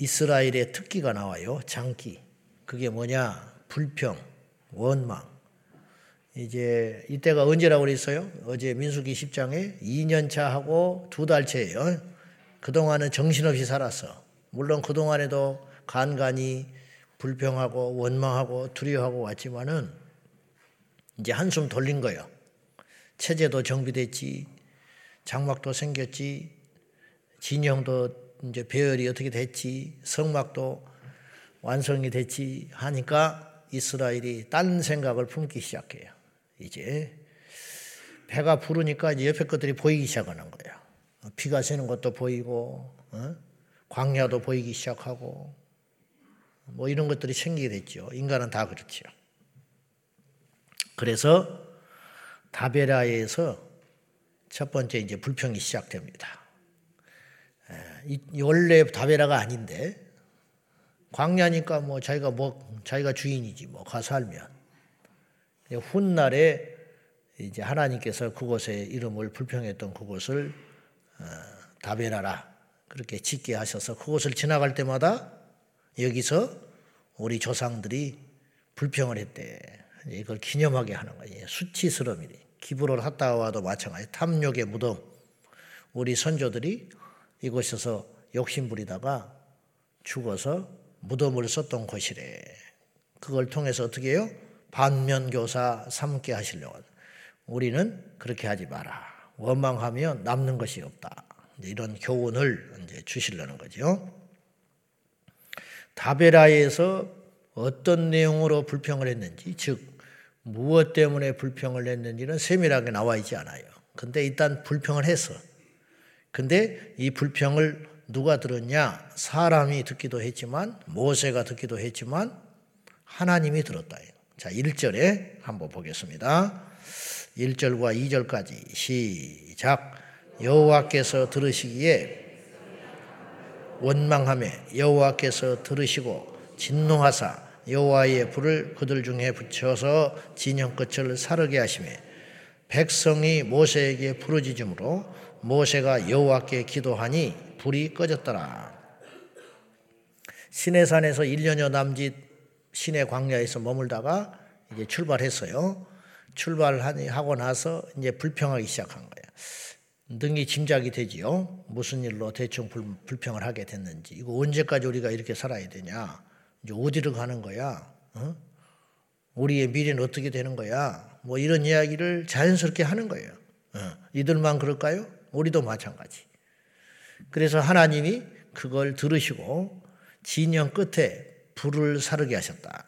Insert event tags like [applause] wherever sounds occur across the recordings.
이스라엘의 특기가 나와요. 장기. 그게 뭐냐? 불평, 원망. 이제 이때가 언제라고 그랬어요? 어제 민수기 10장에 2년 차 하고 두 달째예요. 그동안은 정신없이 살았어. 물론 그동안에도 간간히 불평하고 원망하고 두려워하고 왔지만은 이제 한숨 돌린 거예요. 체제도 정비됐지, 장막도 생겼지, 진영도 이제 배열이 어떻게 됐지, 성막도 완성이 됐지 하니까 이스라엘이 딴 생각을 품기 시작해요. 이제 배가 부르니까 이제 옆에 것들이 보이기 시작하는 거예요. 비가 새는 것도 보이고, 어? 광야도 보이기 시작하고, 뭐 이런 것들이 생기게 됐죠. 인간은 다 그렇죠. 그래서 다베라에서 첫 번째 이제 불평이 시작됩니다. 원래 다베라가 아닌데 광야니까 뭐 자기가 뭐 자기가 주인이지 뭐가 살면 훗날에 이제 하나님께서 그곳의 이름을 불평했던 그곳을 어, 다베라라 그렇게 짓게 하셔서 그곳을 지나갈 때마다 여기서 우리 조상들이 불평을 했대. 이걸 기념하게 하는 거예요. 수치스러움이 기부를 하다와도 마찬가지. 탐욕의 무덤. 우리 선조들이 이곳에서 욕심부리다가 죽어서 무덤을 썼던 곳이래. 그걸 통해서 어떻게 해요? 반면교사 삼게 하시려고. 우리는 그렇게 하지 마라. 원망하면 남는 것이 없다. 이런 교훈을 이제 주시려는 거죠. 다베라에서 어떤 내용으로 불평을 했는지, 즉 무엇 때문에 불평을 했는지는 세밀하게 나와 있지 않아요. 근데 일단 불평을 했어. 근데 이 불평을 누가 들었냐? 사람이 듣기도 했지만 모세가 듣기도 했지만 하나님이 들었다. 자, 1절에 한번 보겠습니다. 1절과 2절까지 시작. 여호와께서 들으시기에 원망함에 여호와께서 들으시고 진노하사 여호와의 불을 그들 중에 붙여서 진영 끝을 사르게 하심에 백성이 모세에게 부르짖음으로 모세가 여호와께 기도하니 불이 꺼졌더라. 시내산에서 1년여 남짓 시내 광야에서 머물다가 이제 출발했어요. 출발하고 나서 이제 불평하기 시작한 거예요. 능히 짐작이 되지요. 무슨 일로 대충 불평을 하게 됐는지. 이거 언제까지 우리가 이렇게 살아야 되냐. 이제 어디로 가는 거야. 어? 우리의 미래는 어떻게 되는 거야. 뭐 이런 이야기를 자연스럽게 하는 거예요. 어. 이들만 그럴까요? 우리도 마찬가지. 그래서 하나님이 그걸 들으시고 진영 끝에 불을 사르게 하셨다.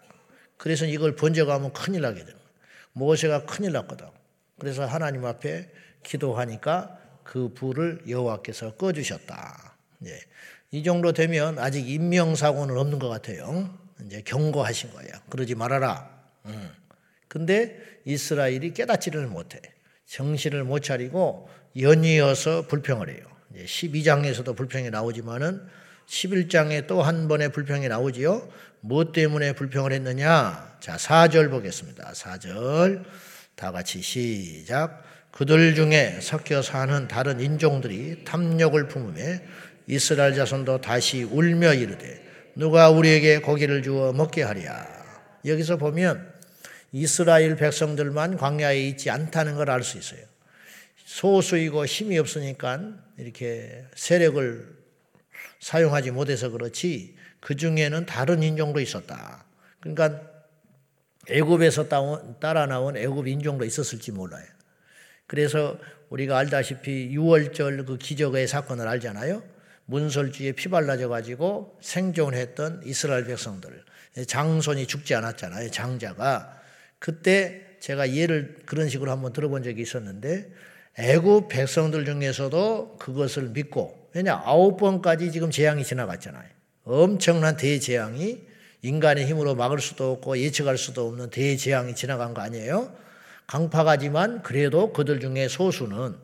그래서 이걸 번져가면 큰일 나게 거예요. 모세가 큰일 났거든. 그래서 하나님 앞에 기도하니까 그 불을 여호와께서 꺼주셨다. 네. 이 정도 되면 아직 인명사고는 없는 것 같아요. 이제 경고하신 거예요. 그러지 말아라. 음. 근데 이스라엘이 깨닫지를 못해. 정신을 못 차리고 연이어서 불평을 해요. 12장에서도 불평이 나오지만은 11장에 또 한 번의 불평이 나오지요. 무엇 때문에 불평을 했느냐? 자, 4절 보겠습니다. 4절. 다 같이 시작. 그들 중에 섞여 사는 다른 인종들이 탐욕을 품음에 이스라엘 자손도 다시 울며 이르되 누가 우리에게 고기를 주어 먹게 하랴. 여기서 보면 이스라엘 백성들만 광야에 있지 않다는 걸 알 수 있어요. 소수이고 힘이 없으니까 이렇게 세력을 사용하지 못해서 그렇지 그 중에는 다른 인종도 있었다. 그러니까 애굽에서 따라 나온 애굽 인종도 있었을지 몰라요. 그래서 우리가 알다시피 6월절 그 기적의 사건을 알잖아요. 문설주에 피발라져 가지고 생존했던 이스라엘 백성들 장손이 죽지 않았잖아요. 장자가 그때 제가 예를 그런 식으로 한번 들어본 적이 있었는데 애굽 백성들 중에서도 그것을 믿고 왜냐 아홉 번까지 지금 재앙이 지나갔잖아요. 엄청난 대재앙이 인간의 힘으로 막을 수도 없고 예측할 수도 없는 대재앙이 지나간 거 아니에요? 강파가지만 그래도 그들 중에 소수는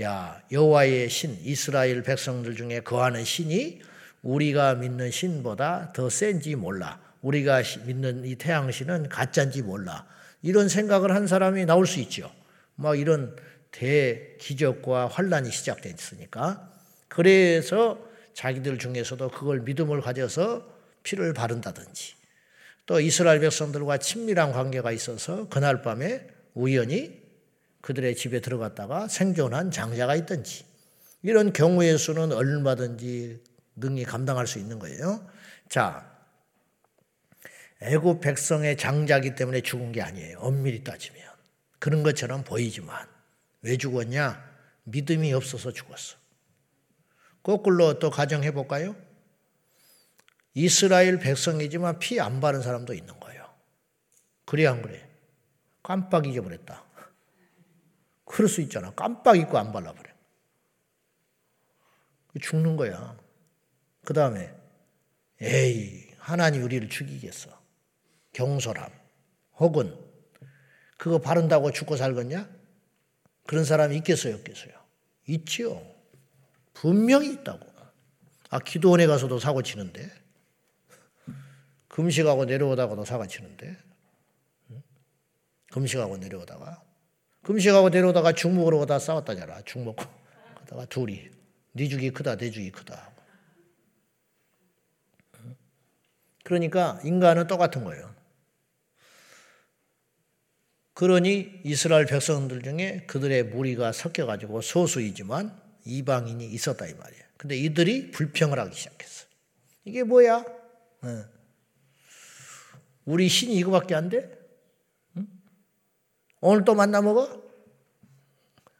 야 여호와의 신 이스라엘 백성들 중에 거하는 신이 우리가 믿는 신보다 더 센지 몰라. 우리가 믿는 이 태양신은 가짜인지 몰라. 이런 생각을 한 사람이 나올 수 있죠. 막 이런 대기적과 환란이 시작됐으니까. 그래서 자기들 중에서도 그걸 믿음을 가져서 피를 바른다든지 또 이스라엘 백성들과 친밀한 관계가 있어서 그날 밤에 우연히 그들의 집에 들어갔다가 생존한 장자가 있든지 이런 경우의 수는 얼마든지 능히 감당할 수 있는 거예요. 자, 애굽 백성의 장자기 때문에 죽은 게 아니에요. 엄밀히 따지면. 그런 것처럼 보이지만 왜 죽었냐? 믿음이 없어서 죽었어. 거꾸로 또 가정해 볼까요? 이스라엘 백성이지만 피 안 바른 사람도 있는 거예요. 그래 안 그래? 깜빡 잊어버렸다. 그럴 수 있잖아. 깜빡 잊고 안 발라버려. 죽는 거야. 그 다음에 에이 하나님 우리를 죽이겠어. 경솔함 혹은 그거 바른다고 죽고 살겠냐? 그런 사람이 있겠어요, 없겠어요? 있지요. 분명히 있다고. 아, 기도원에 가서도 사고 치는데. 금식하고 내려오다가도 사고 치는데. 금식하고 내려오다가. 금식하고 내려오다가 죽 먹으러 오다 싸웠다잖아. 죽 먹고. 그러다가 둘이. 네 죽이 크다, 내 죽이 크다. 그러니까 인간은 똑같은 거예요. 그러니 이스라엘 백성들 중에 그들의 무리가 섞여가지고 소수이지만 이방인이 있었다 이 말이에요. 근데 이들이 불평을 하기 시작했어. 이게 뭐야? 네. 우리 신이 이거밖에 안 돼? 응? 오늘 또 만나 먹어?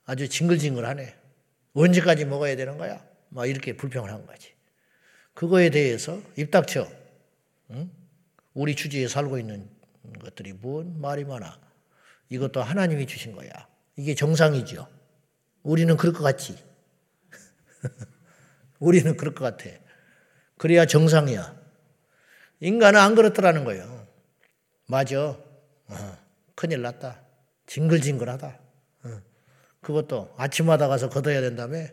아주 징글징글하네. 언제까지 먹어야 되는 거야? 막 이렇게 불평을 한 거지. 그거에 대해서 입 닥쳐. 응? 우리 주지에 살고 있는 것들이 뭔 말이 많아. 이것도 하나님이 주신 거야. 이게 정상이죠. 우리는 그럴 것 같지. [laughs] 우리는 그럴 것 같아. 그래야 정상이야. 인간은 안 그렇더라는 거예요. 맞아. 어, 큰일 났다. 징글징글하다. 어, 그것도 아침마다 가서 걷어야 된다며.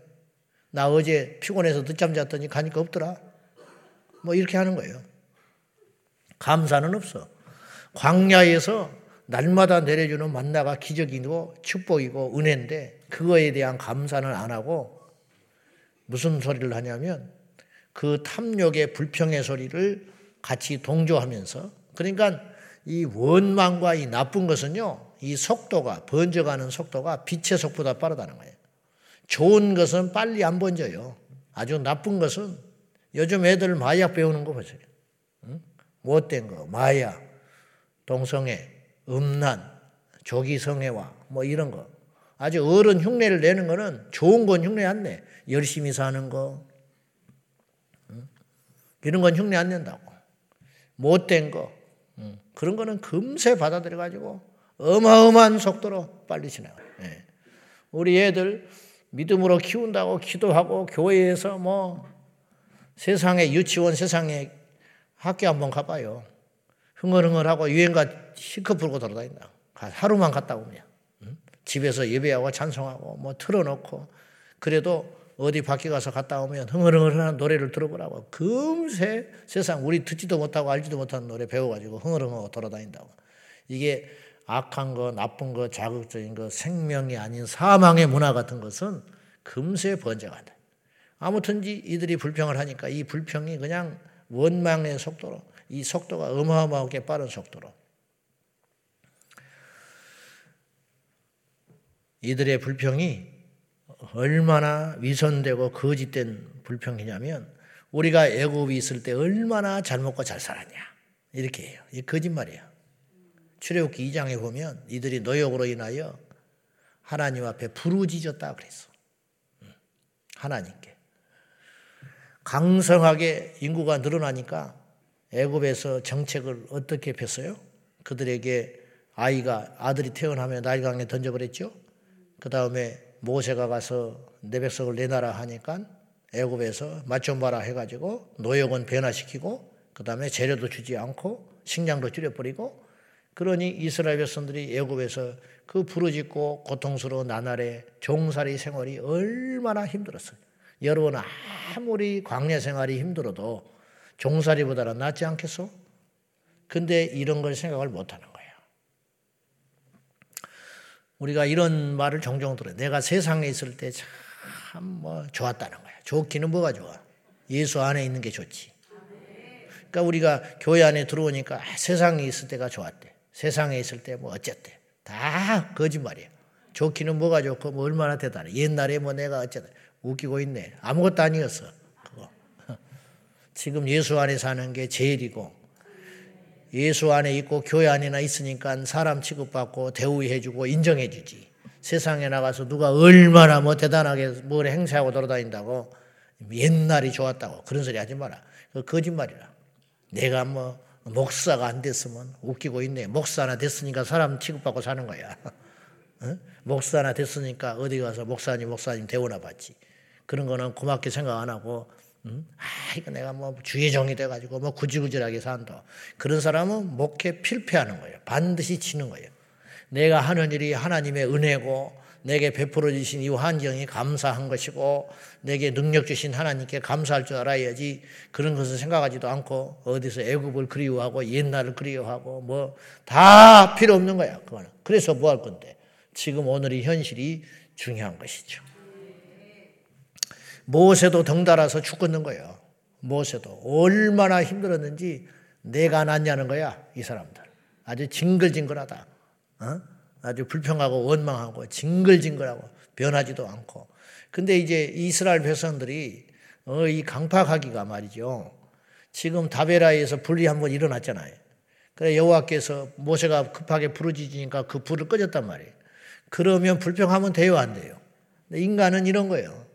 나 어제 피곤해서 늦잠 잤더니 가니까 없더라. 뭐 이렇게 하는 거예요. 감사는 없어. 광야에서 날마다 내려주는 만나가 기적이고 축복이고 은혜인데 그거에 대한 감사는 안 하고 무슨 소리를 하냐면 그 탐욕의 불평의 소리를 같이 동조하면서 그러니까 이 원망과 이 나쁜 것은요 이 속도가 번져가는 속도가 빛의 속보다 빠르다는 거예요. 좋은 것은 빨리 안 번져요. 아주 나쁜 것은 요즘 애들 마약 배우는 거 보세요. 응? 못된 거, 마약, 동성애, 음란, 조기성애와 뭐 이런 거. 아주 어른 흉내를 내는 거는 좋은 건 흉내 안 내. 열심히 사는 거. 이런 건 흉내 안 낸다고. 못된 거. 그런 거는 금세 받아들여가지고 어마어마한 속도로 빨리 지나가. 예. 우리 애들 믿음으로 키운다고 기도하고 교회에서 뭐 세상에 유치원 세상에 학교 한번 가봐요. 흥얼흥얼하고 유행가 시커 풀고 돌아다닌다. 하루만 갔다 오면. 집에서 예배하고 찬송하고 뭐 틀어놓고 그래도 어디 밖에 가서 갔다 오면 흥얼흥얼하는 노래를 들어보라고 금세 세상 우리 듣지도 못하고 알지도 못하는 노래 배워가지고 흥얼흥얼하고 돌아다닌다고. 이게 악한 거, 나쁜 거, 자극적인 거, 생명이 아닌 사망의 문화 같은 것은 금세 번져간다. 아무튼지 이들이 불평을 하니까 이 불평이 그냥 원망의 속도로 이 속도가 어마어마하게 빠른 속도로 이들의 불평이 얼마나 위선되고 거짓된 불평이냐면 우리가 애굽에 있을 때 얼마나 잘 먹고 잘 살았냐 이렇게 해요. 이 거짓말이에요. 출애굽기 2장에 보면 이들이 노역으로 인하여 하나님 앞에 부르짖었다 그랬어. 하나님께 강성하게 인구가 늘어나니까 애굽에서 정책을 어떻게 폈어요? 그들에게 아이가 아들이 태어나면 나일강에 던져버렸죠. 그 다음에 모세가 가서 내 백성을 내놔라 하니까 애굽에서 맛 좀 봐라 해가지고 노역은 변화시키고 그 다음에 재료도 주지 않고 식량도 줄여버리고 그러니 이스라엘 백성들이 애굽에서 그 부르짖고 고통스러운 나날의 종살이 생활이 얼마나 힘들었어요. 여러분 아무리 광야 생활이 힘들어도 종살이보다는 낫지 않겠소? 근데 이런 걸 생각을 못 하는 거예요. 우리가 이런 말을 종종 들어요. 내가 세상에 있을 때 참 뭐 좋았다는 거야. 좋기는 뭐가 좋아? 예수 안에 있는 게 좋지. 그러니까 우리가 교회 안에 들어오니까 아, 세상에 있을 때가 좋았대. 세상에 있을 때 뭐 어쨌대. 다 거짓말이야. 좋기는 뭐가 좋고 뭐 얼마나 대단해. 옛날에 뭐 내가 어쨌다. 웃기고 있네. 아무것도 아니었어. 지금 예수 안에 사는 게 제일이고 예수 안에 있고 교회 안에나 있으니까 사람 취급받고 대우해주고 인정해주지. 세상에 나가서 누가 얼마나 뭐 대단하게 뭘 행사하고 돌아다닌다고 옛날이 좋았다고 그런 소리 하지 마라. 그 거짓말이라. 내가 뭐 목사가 안 됐으면 웃기고 있네. 목사나 됐으니까 사람 취급받고 사는 거야. [laughs] 어? 목사나 됐으니까 어디 가서 목사님 목사님 대우나 받지. 그런 거는 고맙게 생각 안 하고 음? 아 이거 내가 뭐 주의 종이 돼가지고 뭐 구질구질하게 산다. 그런 사람은 목회 필패하는 거예요. 반드시 치는 거예요. 내가 하는 일이 하나님의 은혜고 내게 베풀어 주신 이 환경이 감사한 것이고 내게 능력 주신 하나님께 감사할 줄 알아야지 그런 것을 생각하지도 않고 어디서 애굽을 그리워하고 옛날을 그리워하고 뭐 다 필요 없는 거야. 그거는. 그래서 뭐 할 건데 지금 오늘이 현실이 중요한 것이죠. 모세도 덩달아서 죽겠는 거예요. 모세도 얼마나 힘들었는지 내가 낫냐는 거야 이 사람들. 아주 징글징글하다. 어? 아주 불평하고 원망하고 징글징글하고 변하지도 않고. 근데 이제 이스라엘 백성들이 어, 이 강팍하기가 말이죠. 지금 다베라에서 불이 한번 일어났잖아요. 그래 여호와께서 모세가 급하게 부르짖으니까 그 불을 꺼졌단 말이에요. 그러면 불평하면 돼요, 안 돼요? 인간은 이런 거예요.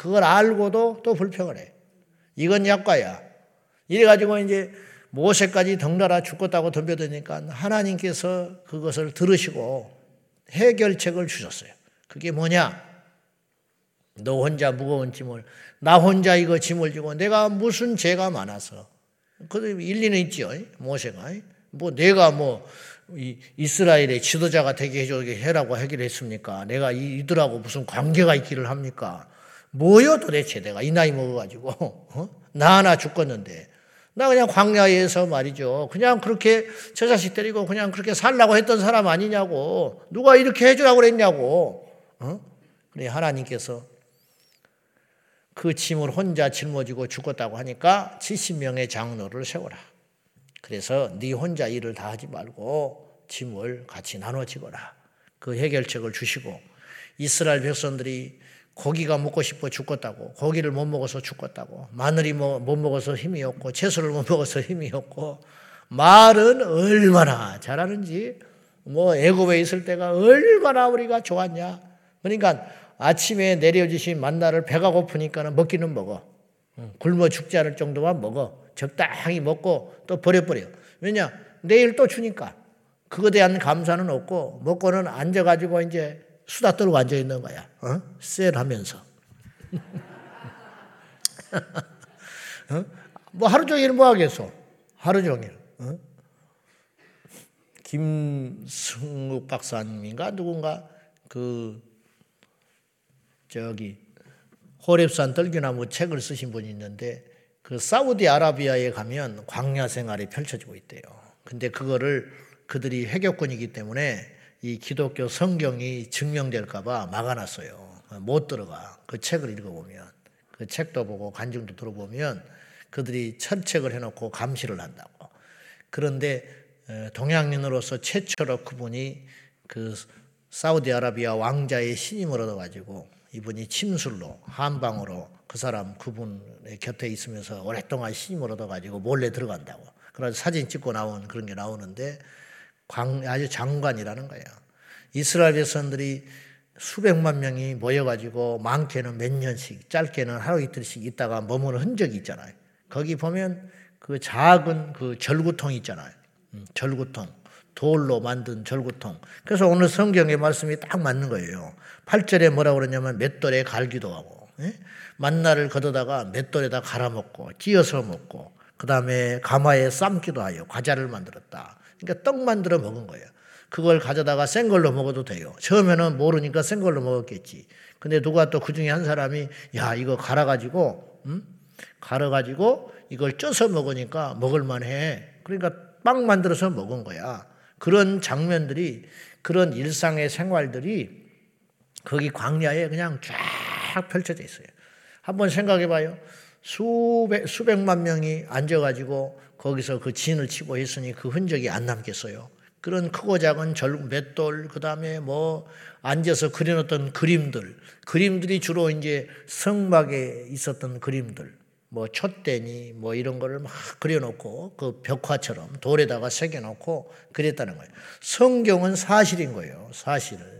어, 그걸 알고도 또 불평을 해. 이건 약과야. 이래가지고 이제 모세까지 덩달아 죽겠다고 덤벼드니까 하나님께서 그것을 들으시고 해결책을 주셨어요. 그게 뭐냐? 너 혼자 무거운 짐을, 나 혼자 이거 짐을 지고 내가 무슨 죄가 많아서. 그 일리는 있죠. 모세가. 뭐 내가 뭐 이스라엘의 지도자가 되게 해라고 하기로 했습니까? 내가 이들하고 무슨 관계가 있기를 합니까? 뭐요 도대체 내가 이 나이 먹어가지고 [laughs] 어? 나 하나 죽겠는데 나 그냥 광야에서 말이죠. 그냥 그렇게 저 자식 때리고 그냥 그렇게 살라고 했던 사람 아니냐고. 누가 이렇게 해주라고 그랬냐고. 어? 그래 하나님께서 그 짐을 혼자 짊어지고 죽었다고 하니까 70명의 장로를 세워라. 그래서 네 혼자 일을 다 하지 말고 짐을 같이 나눠 지거라. 그 해결책을 주시고 이스라엘 백성들이 고기가 먹고 싶어 죽겠다고 고기를 못 먹어서 죽겠다고 마늘이 뭐 못 먹어서 힘이 없고 채소를 못 먹어서 힘이 없고 말은 얼마나 잘하는지 뭐 애굽에 있을 때가 얼마나 우리가 좋았냐. 그러니까 아침에 내려주신 만나를 배가 고프니까는 먹기는 먹어. 굶어 죽지 않을 정도만 먹어. 적당히 먹고 또 버려버려. 왜냐? 내일 또 주니까. 그거에 대한 감사는 없고 먹고는 앉아가지고 이제 수다 떨고 앉아 있는 거야. 어? 셀 하면서. [laughs] 어? 뭐 하루 종일 뭐 하겠어? 하루 종일. 어? 김승욱 박사님인가 누군가 그 저기 호랩산 떨기나무 책을 쓰신 분이 있는데 그 사우디아라비아에 가면 광야 생활이 펼쳐지고 있대요. 근데 그거를 그들이 해격권이기 때문에 이 기독교 성경이 증명될까봐 막아놨어요. 못 들어가. 그 책을 읽어보면, 그 책도 보고 간증도 들어보면 그들이 철책을 해놓고 감시를 한다고. 그런데 동양인으로서 최초로 그분이 그 사우디아라비아 왕자의 신임을 얻어가지고 이분이 침술로 한방으로 그 사람 그분의 곁에 있으면서 오랫동안 신임을 얻어가지고 몰래 들어간다고. 그래서 사진 찍고 나온 그런 게 나오는데 광, 아주 장관이라는 거예요. 이스라엘 백성들이 수백만 명이 모여가지고 많게는 몇 년씩, 짧게는 하루 이틀씩 있다가 머무는 흔적이 있잖아요. 거기 보면 그 작은 그 절구통 있잖아요. 음, 절구통. 돌로 만든 절구통. 그래서 오늘 성경의 말씀이 딱 맞는 거예요. 8절에 뭐라고 그러냐면 맷돌에 갈기도 하고, 예? 만나를 걷어다가 맷돌에다 갈아먹고, 찧어서 먹고, 그 다음에 가마에 삶기도 하여 과자를 만들었다. 그러니까 떡 만들어 먹은 거예요. 그걸 가져다가 생 걸로 먹어도 돼요. 처음에는 모르니까 생 걸로 먹었겠지. 근데 누가 또 그 중에 한 사람이 야 이거 갈아가지고 음? 갈아가지고 이걸 쪄서 먹으니까 먹을만해. 그러니까 빵 만들어서 먹은 거야. 그런 장면들이 그런 일상의 생활들이 거기 광야에 그냥 쫙 펼쳐져 있어요. 한번 생각해 봐요. 수백, 수백만 명이 앉아가지고 거기서 그 진을 치고 했으니 그 흔적이 안 남겠어요. 그런 크고 작은 절, 맷돌, 그 다음에 뭐 앉아서 그려놓던 그림들, 그림들이 주로 이제 성막에 있었던 그림들, 뭐 촛대니 뭐 이런 거를 막 그려놓고 그 벽화처럼 돌에다가 새겨놓고 그랬다는 거예요. 성경은 사실인 거예요. 사실을.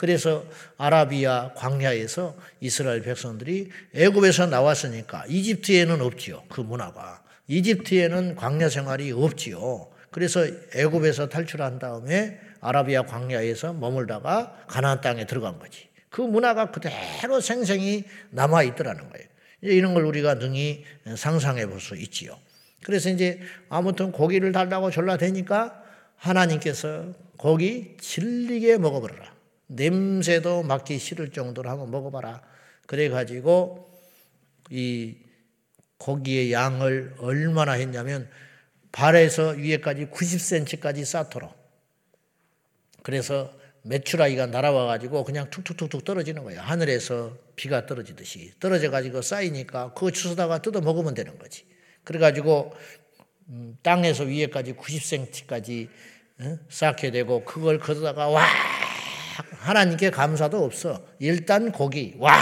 그래서 아라비아 광야에서 이스라엘 백성들이 애굽에서 나왔으니까 이집트에는 없지요. 그 문화가. 이집트에는 광야 생활이 없지요. 그래서 애굽에서 탈출한 다음에 아라비아 광야에서 머물다가 가나안 땅에 들어간 거지. 그 문화가 그대로 생생히 남아 있더라는 거예요. 이런 걸 우리가 능히 상상해 볼 수 있지요. 그래서 이제 아무튼 고기를 달라고 졸라 대니까 하나님께서 고기 질리게 먹어버려라. 냄새도 맡기 싫을 정도로 한번 먹어봐라. 그래가지고 이 고기의 양을 얼마나 했냐면 발에서 위에까지 90cm까지 쌓도록. 그래서 메추라기가 날아와가지고 그냥 툭툭툭툭 떨어지는 거예요. 하늘에서 비가 떨어지듯이. 떨어져가지고 쌓이니까 그거 주워다가 뜯어 먹으면 되는 거지. 그래가지고 음, 땅에서 위에까지 90cm까지 쌓게 되고 그걸 걷어다가 와 하나님께 감사도 없어. 일단 고기 와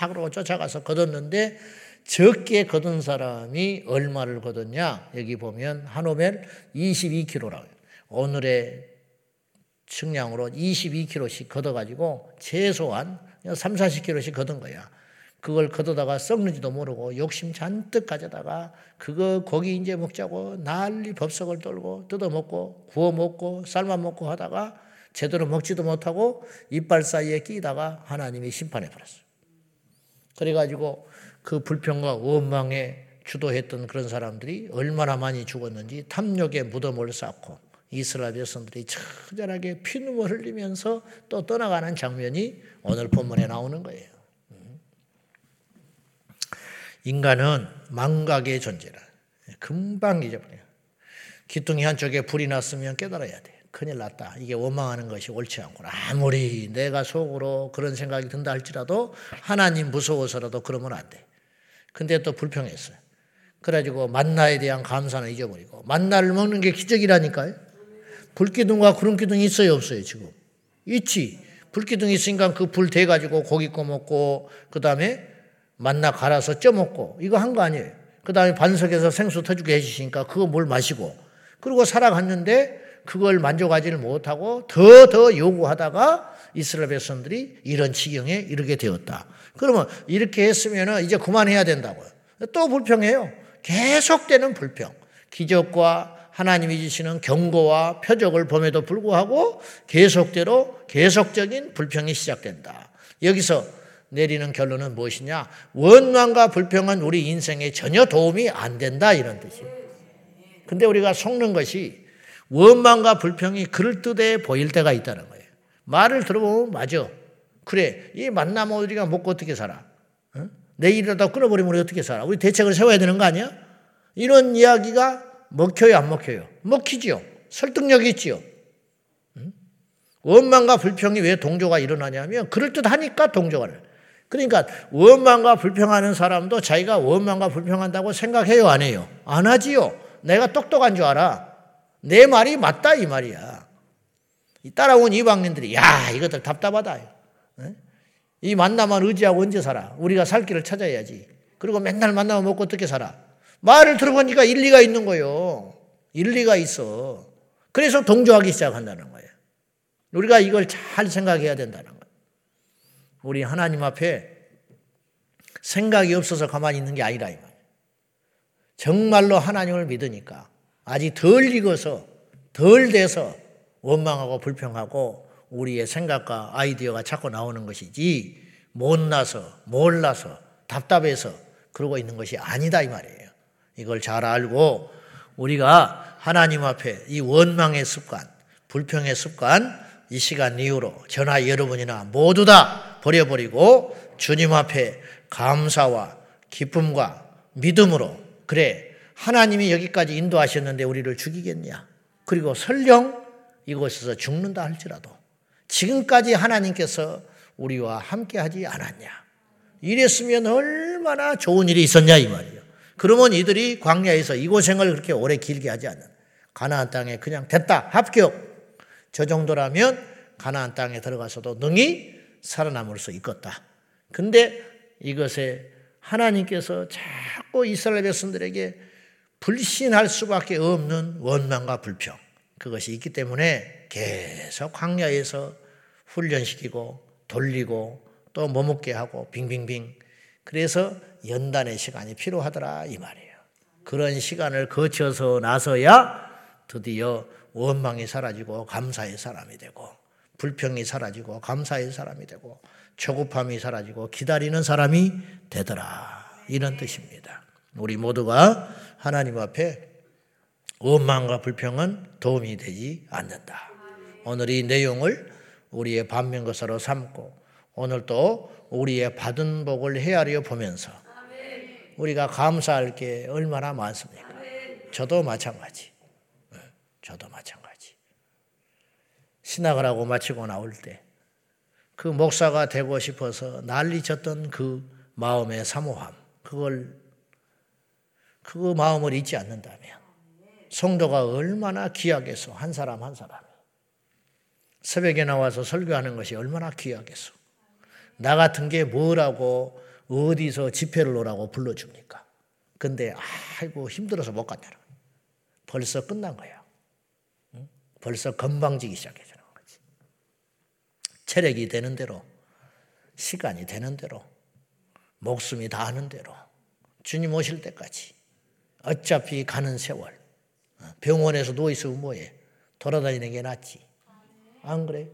그러고 쫓아가서 걷었는데 적게 거둔 사람이 얼마를 거뒀냐? 여기 보면 한 오멜 22kg라고요. 오늘의 측량으로 22kg씩 걷어가지고 최소한 3, 40kg씩 걷은 거야. 그걸 걷어다가 썩는지도 모르고 욕심 잔뜩 가져다가 그거 고기 이제 먹자고 난리 법석을 떨고 뜯어먹고 구워 먹고 삶아 먹고 하다가 제대로 먹지도 못하고 이빨 사이에 끼다가 하나님이 심판해 버렸어요. 그래가지고 그 불평과 원망에 주도했던 그런 사람들이 얼마나 많이 죽었는지 탐욕의 무덤을 쌓고 이스라엘 백성들이 처절하게 피눈물 흘리면서 또 떠나가는 장면이 오늘 본문에 나오는 거예요. 음. 인간은 망각의 존재라. 금방 잊어버려요. 기둥이 한쪽에 불이 났으면 깨달아야 돼. 큰일 났다. 이게 원망하는 것이 옳지 않구나. 아무리 내가 속으로 그런 생각이 든다 할지라도 하나님 무서워서라도 그러면 안 돼. 근데 또 불평했어요. 그래가지고 만나에 대한 감사는 잊어버리고 만나를 먹는 게 기적이라니까요. 불기둥과 구름기둥이 있어요 없어요 지금? 있지. 불기둥이 있으니까 그 불 대가지고 고기 꺼 먹고 그 다음에 만나 갈아서 쪄 먹고 이거 한 거 아니에요. 그 다음에 반석에서 생수 터주게 해주시니까 그거 뭘 마시고 그리고 살아갔는데 그걸 만족하지를 못하고 더 더 요구하다가 이스라엘 백성들이 이런 지경에 이르게 되었다. 그러면 이렇게 했으면 이제 그만해야 된다고요. 또 불평해요. 계속되는 불평. 기적과 하나님이 주시는 경고와 표적을 봄에도 불구하고 계속대로 계속적인 불평이 시작된다. 여기서 내리는 결론은 무엇이냐? 원망과 불평은 우리 인생에 전혀 도움이 안 된다 이런 뜻이에요. 근데 우리가 속는 것이 원망과 불평이 그럴듯해 보일 때가 있다는 거예요. 말을 들어보면 맞아. 그래, 이 만나면 우리가 먹고 어떻게 살아? 어? 내 일이라도 끊어버리면 우리 어떻게 살아? 우리 대책을 세워야 되는 거 아니야? 이런 이야기가 먹혀요, 안 먹혀요? 먹히지요. 설득력이 있지요. 원망과 불평이 왜 동조가 일어나냐면 그럴듯하니까 동조가 를 그러니까 원망과 불평하는 사람도 자기가 원망과 불평한다고 생각해요, 안 해요? 안 하지요. 내가 똑똑한 줄 알아. 내 말이 맞다 이 말이야. 따라온 이방인들이 야 이것들 답답하다. 이 만나만 의지하고 언제 살아? 우리가 살 길을 찾아야지. 그리고 맨날 만나면 먹고 어떻게 살아? 말을 들어보니까 일리가 있는 거요. 일리가 있어. 그래서 동조하기 시작한다는 거예요. 우리가 이걸 잘 생각해야 된다는 거예요. 우리 하나님 앞에 생각이 없어서 가만히 있는 게 아니라 이 말이에요. 정말로 하나님을 믿으니까 아직 덜 익어서 덜 돼서 원망하고 불평하고 우리의 생각과 아이디어가 자꾸 나오는 것이지 못나서 몰라서 답답해서 그러고 있는 것이 아니다 이 말이에요. 이걸 잘 알고 우리가 하나님 앞에 이 원망의 습관, 불평의 습관 이 시간 이후로 저나 여러분이나 모두 다 버려버리고 주님 앞에 감사와 기쁨과 믿음으로 그래 하나님이 여기까지 인도하셨는데 우리를 죽이겠냐? 그리고 설령 이곳에서 죽는다 할지라도 지금까지 하나님께서 우리와 함께 하지 않았냐? 이랬으면 얼마나 좋은 일이 있었냐 이 말이에요. 그러면 이들이 광야에서 이 고생을 그렇게 오래 길게 하지 않는 가나안 땅에 그냥 됐다 합격 저 정도라면 가나안 땅에 들어가서도 능히 살아남을 수 있겠다. 근데 이것에 하나님께서 자꾸 이스라엘 백성들에게 불신할 수밖에 없는 원망과 불평 그것이 있기 때문에 계속 광야에서 훈련시키고 돌리고 또 머뭇게 하고 빙빙빙 그래서 연단의 시간이 필요하더라 이 말이에요. 그런 시간을 거쳐서 나서야 드디어 원망이 사라지고 감사의 사람이 되고 불평이 사라지고 감사의 사람이 되고 초급함이 사라지고 기다리는 사람이 되더라 이런 뜻입니다. 우리 모두가 하나님 앞에 원망과 불평은 도움이 되지 않는다. 오늘 이 내용을 우리의 반면교사로 삼고 오늘 또 우리의 받은 복을 헤아려 보면서 우리가 감사할 게 얼마나 많습니까? 저도 마찬가지. 네, 저도 마찬가지. 신학을 하고 마치고 나올 때 그 목사가 되고 싶어서 난리 쳤던 그 마음의 사모함, 그걸, 그 마음을 잊지 않는다면 성도가 얼마나 귀하겠어. 한 사람 한 사람. 새벽에 나와서 설교하는 것이 얼마나 귀하겠어. 나 같은 게 뭐라고 어디서 집회를 오라고 불러줍니까? 근데 아이고 힘들어서 못 간다는 벌써 끝난 거야. 벌써 건방지기 시작해주는 거지. 체력이 되는 대로, 시간이 되는 대로, 목숨이 다하는 대로, 주님 오실 때까지 어차피 가는 세월, 병원에서 누워있으면 뭐해? 돌아다니는 게 낫지. 안 그래?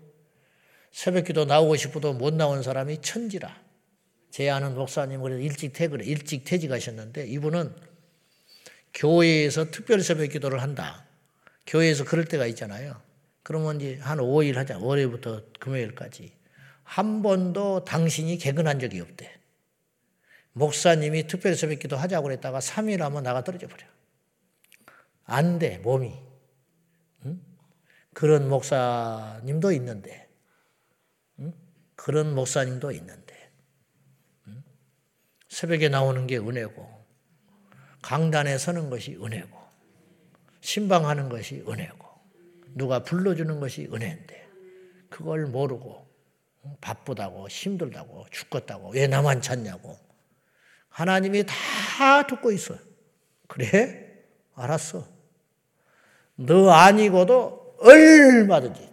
새벽 기도 나오고 싶어도 못 나온 사람이 천지라. 제 아는 목사님 그래서 일찍 퇴근, 일찍 퇴직하셨는데 이분은 교회에서 특별 새벽 기도를 한다. 교회에서 그럴 때가 있잖아요. 그러면 이제 한 5일 하자. 월요일부터 금요일까지. 한 번도 당신이 개근한 적이 없대. 목사님이 특별 새벽 기도 하자고 그랬다가 3일 하면 나가 떨어져 버려. 안 돼, 몸이. 응? 그런 목사님도 있는데, 응? 그런 목사님도 있는데, 응? 새벽에 나오는 게 은혜고, 강단에 서는 것이 은혜고, 신방하는 것이 은혜고, 누가 불러주는 것이 은혜인데, 그걸 모르고, 바쁘다고, 힘들다고, 죽겠다고, 왜 나만 찾냐고, 하나님이 다 듣고 있어요. 그래? 알았어. 너 아니고도 얼마든지.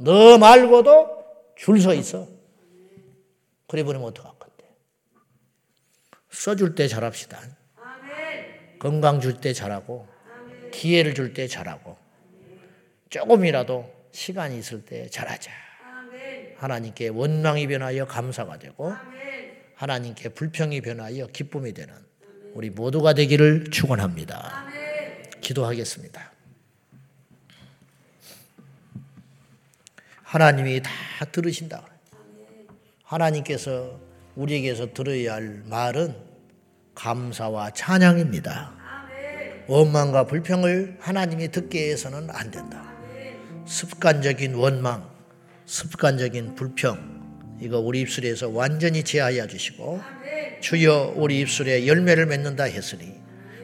너 말고도 줄 서 있어. 그래 버리면 어떡할 건데. 써줄 때 잘합시다. 건강 줄 때 잘하고, 기회를 줄 때 잘하고, 조금이라도 시간이 있을 때 잘하자. 하나님께 원망이 변하여 감사가 되고, 하나님께 불평이 변하여 기쁨이 되는 우리 모두가 되기를 축원합니다. 기도하겠습니다. 하나님이 다 들으신다. 하나님께서 우리에게서 들어야 할 말은 감사와 찬양입니다. 원망과 불평을 하나님이 듣게 해서는 안 된다. 습관적인 원망, 습관적인 불평, 이거 우리 입술에서 완전히 제하여 주시고 주여 우리 입술에 열매를 맺는다 했으니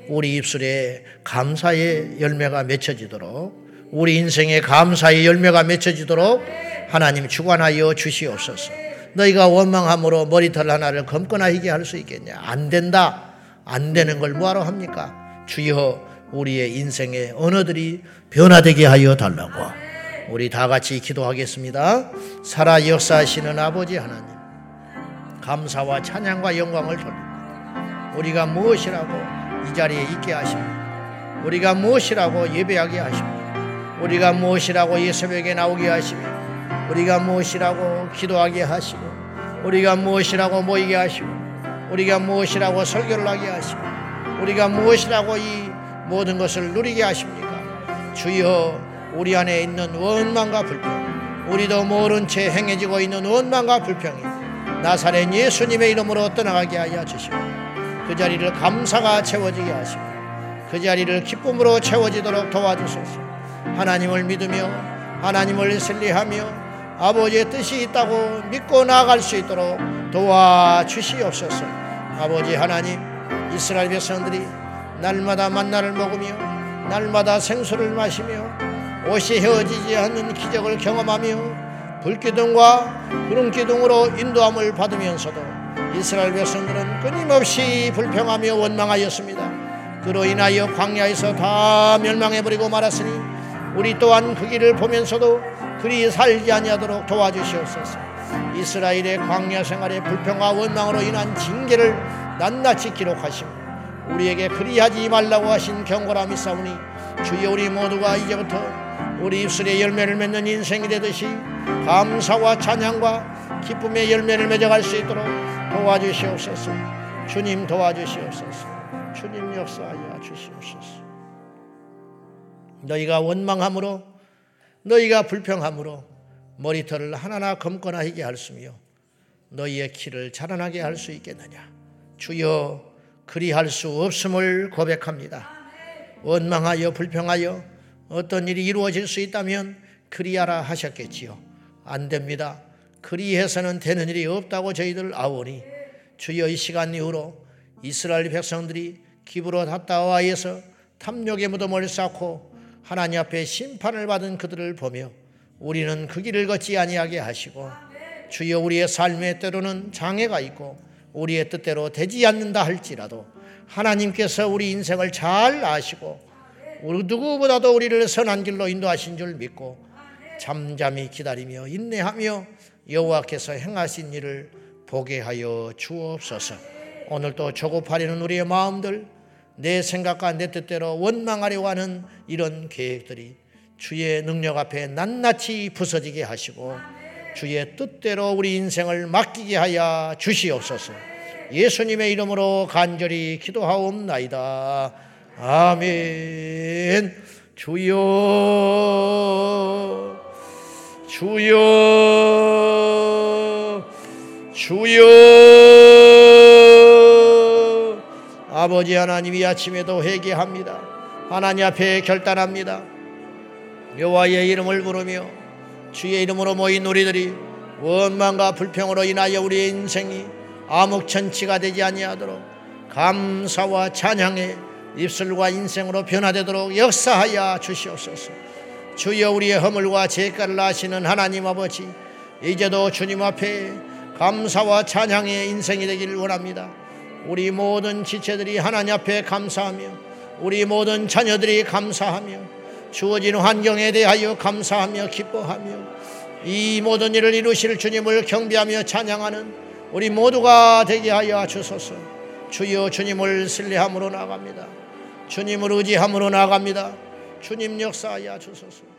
우리 입술에 감사의 열매가 맺혀지도록 우리 인생에 감사의 열매가 맺혀지도록 하나님 주관하여 주시옵소서. 너희가 원망함으로 머리털 하나를 검거나 게할 수 있겠냐? 안 된다. 안 되는 걸 뭐하러 합니까? 주여 우리의 인생의 언어들이 변화되게 하여 달라고. 우리 다 같이 기도하겠습니다. 살아 역사하시는 아버지 하나님, 감사와 찬양과 영광을 돌립니다. 우리가 무엇이라고 이 자리에 있게 하십니까? 우리가 무엇이라고 예배하게 하십니까? 우리가 무엇이라고 예수벽에 나오게 하시며 우리가 무엇이라고 기도하게 하시고 우리가 무엇이라고 모이게 하시고 우리가 무엇이라고 설교를 하게 하시고 우리가 무엇이라고 이 모든 것을 누리게 하십니까? 주여 우리 안에 있는 원망과 불평, 우리도 모른 채 행해지고 있는 원망과 불평이 나사렛 예수님의 이름으로 떠나가게 하여 주시고 그 자리를 감사가 채워지게 하시고 그 자리를 기쁨으로 채워지도록 도와주소서. 하나님을 믿으며 하나님을 신뢰하며 아버지의 뜻이 있다고 믿고 나아갈 수 있도록 도와주시옵소서. 아버지 하나님, 이스라엘 백성들이 날마다 만나를 먹으며 날마다 생수를 마시며 옷이 헤어지지 않는 기적을 경험하며 불기둥과 구름기둥으로 인도함을 받으면서도 이스라엘 백성들은 끊임없이 불평하며 원망하였습니다. 그로 인하여 광야에서 다 멸망해버리고 말았으니 우리 또한 그 길을 보면서도 그리 살지 아니하도록 도와주시옵소서. 이스라엘의 광야 생활의 불평과 원망으로 인한 징계를 낱낱이 기록하시고 우리에게 그리하지 말라고 하신 경고라 믿사오니 주여 우리 모두가 이제부터 우리 입술에 열매를 맺는 인생이 되듯이 감사와 찬양과 기쁨의 열매를 맺어갈 수 있도록 도와주시옵소서. 주님 도와주시옵소서. 주님 역사하여 주시옵소서. 너희가 원망함으로 너희가 불평함으로 머리털을 하나나 검거나 하게 할 수며 너희의 키를 자라나게 할 수 있겠느냐 주여 그리할 수 없음을 고백합니다 원망하여 불평하여 어떤 일이 이루어질 수 있다면 그리하라 하셨겠지요. 안 됩니다. 그리해서는 되는 일이 없다고 저희들 아오니 주여 이 시간 이후로 이스라엘 백성들이 기브로 닷다와에서 탐욕의 무덤을 쌓고 하나님 앞에 심판을 받은 그들을 보며 우리는 그 길을 걷지 아니하게 하시고 주여 우리의 삶에 때로는 장애가 있고 우리의 뜻대로 되지 않는다 할지라도 하나님께서 우리 인생을 잘 아시고 우리 누구보다도 우리를 선한 길로 인도하신 줄 믿고 잠잠히 기다리며 인내하며 여호와께서 행하신 일을 보게 하여 주옵소서. 오늘도 조급하려는 우리의 마음들 내 생각과 내 뜻대로 원망하려고 하는 이런 계획들이 주의 능력 앞에 낱낱이 부서지게 하시고 주의 뜻대로 우리 인생을 맡기게 하여 주시옵소서. 예수님의 이름으로 간절히 기도하옵나이다. 아멘. 주여, 주여, 주여. 아버지 하나님 이 아침에도 회개합니다. 하나님 앞에 결단합니다. 여호와의 이름을 부르며 주의 이름으로 모인 우리들이 원망과 불평으로 인하여 우리의 인생이 암흑천치가 되지 아니하도록 감사와 찬양의 입술과 인생으로 변화되도록 역사하여 주시옵소서. 주여 우리의 허물과 죄가를 아시는 하나님 아버지 이제도 주님 앞에 감사와 찬양의 인생이 되기를 원합니다. 우리 모든 지체들이 하나님 앞에 감사하며 우리 모든 자녀들이 감사하며 주어진 환경에 대하여 감사하며 기뻐하며 이 모든 일을 이루실 주님을 경배하며 찬양하는 우리 모두가 되게 하여 주소서. 주여 주님을 신뢰함으로 나갑니다. 주님을 의지함으로 나갑니다. 주님 역사하여 주소서.